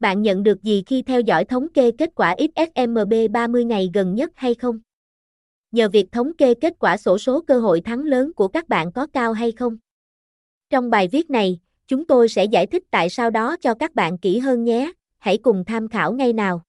Bạn nhận được gì khi theo dõi thống kê kết quả XSMB 30 ngày gần nhất hay không? Nhờ việc thống kê kết quả sổ số cơ hội thắng lớn của các bạn có cao hay không? Trong bài viết này, chúng tôi sẽ giải thích tại sao đó cho các bạn kỹ hơn nhé. Hãy cùng tham khảo ngay nào.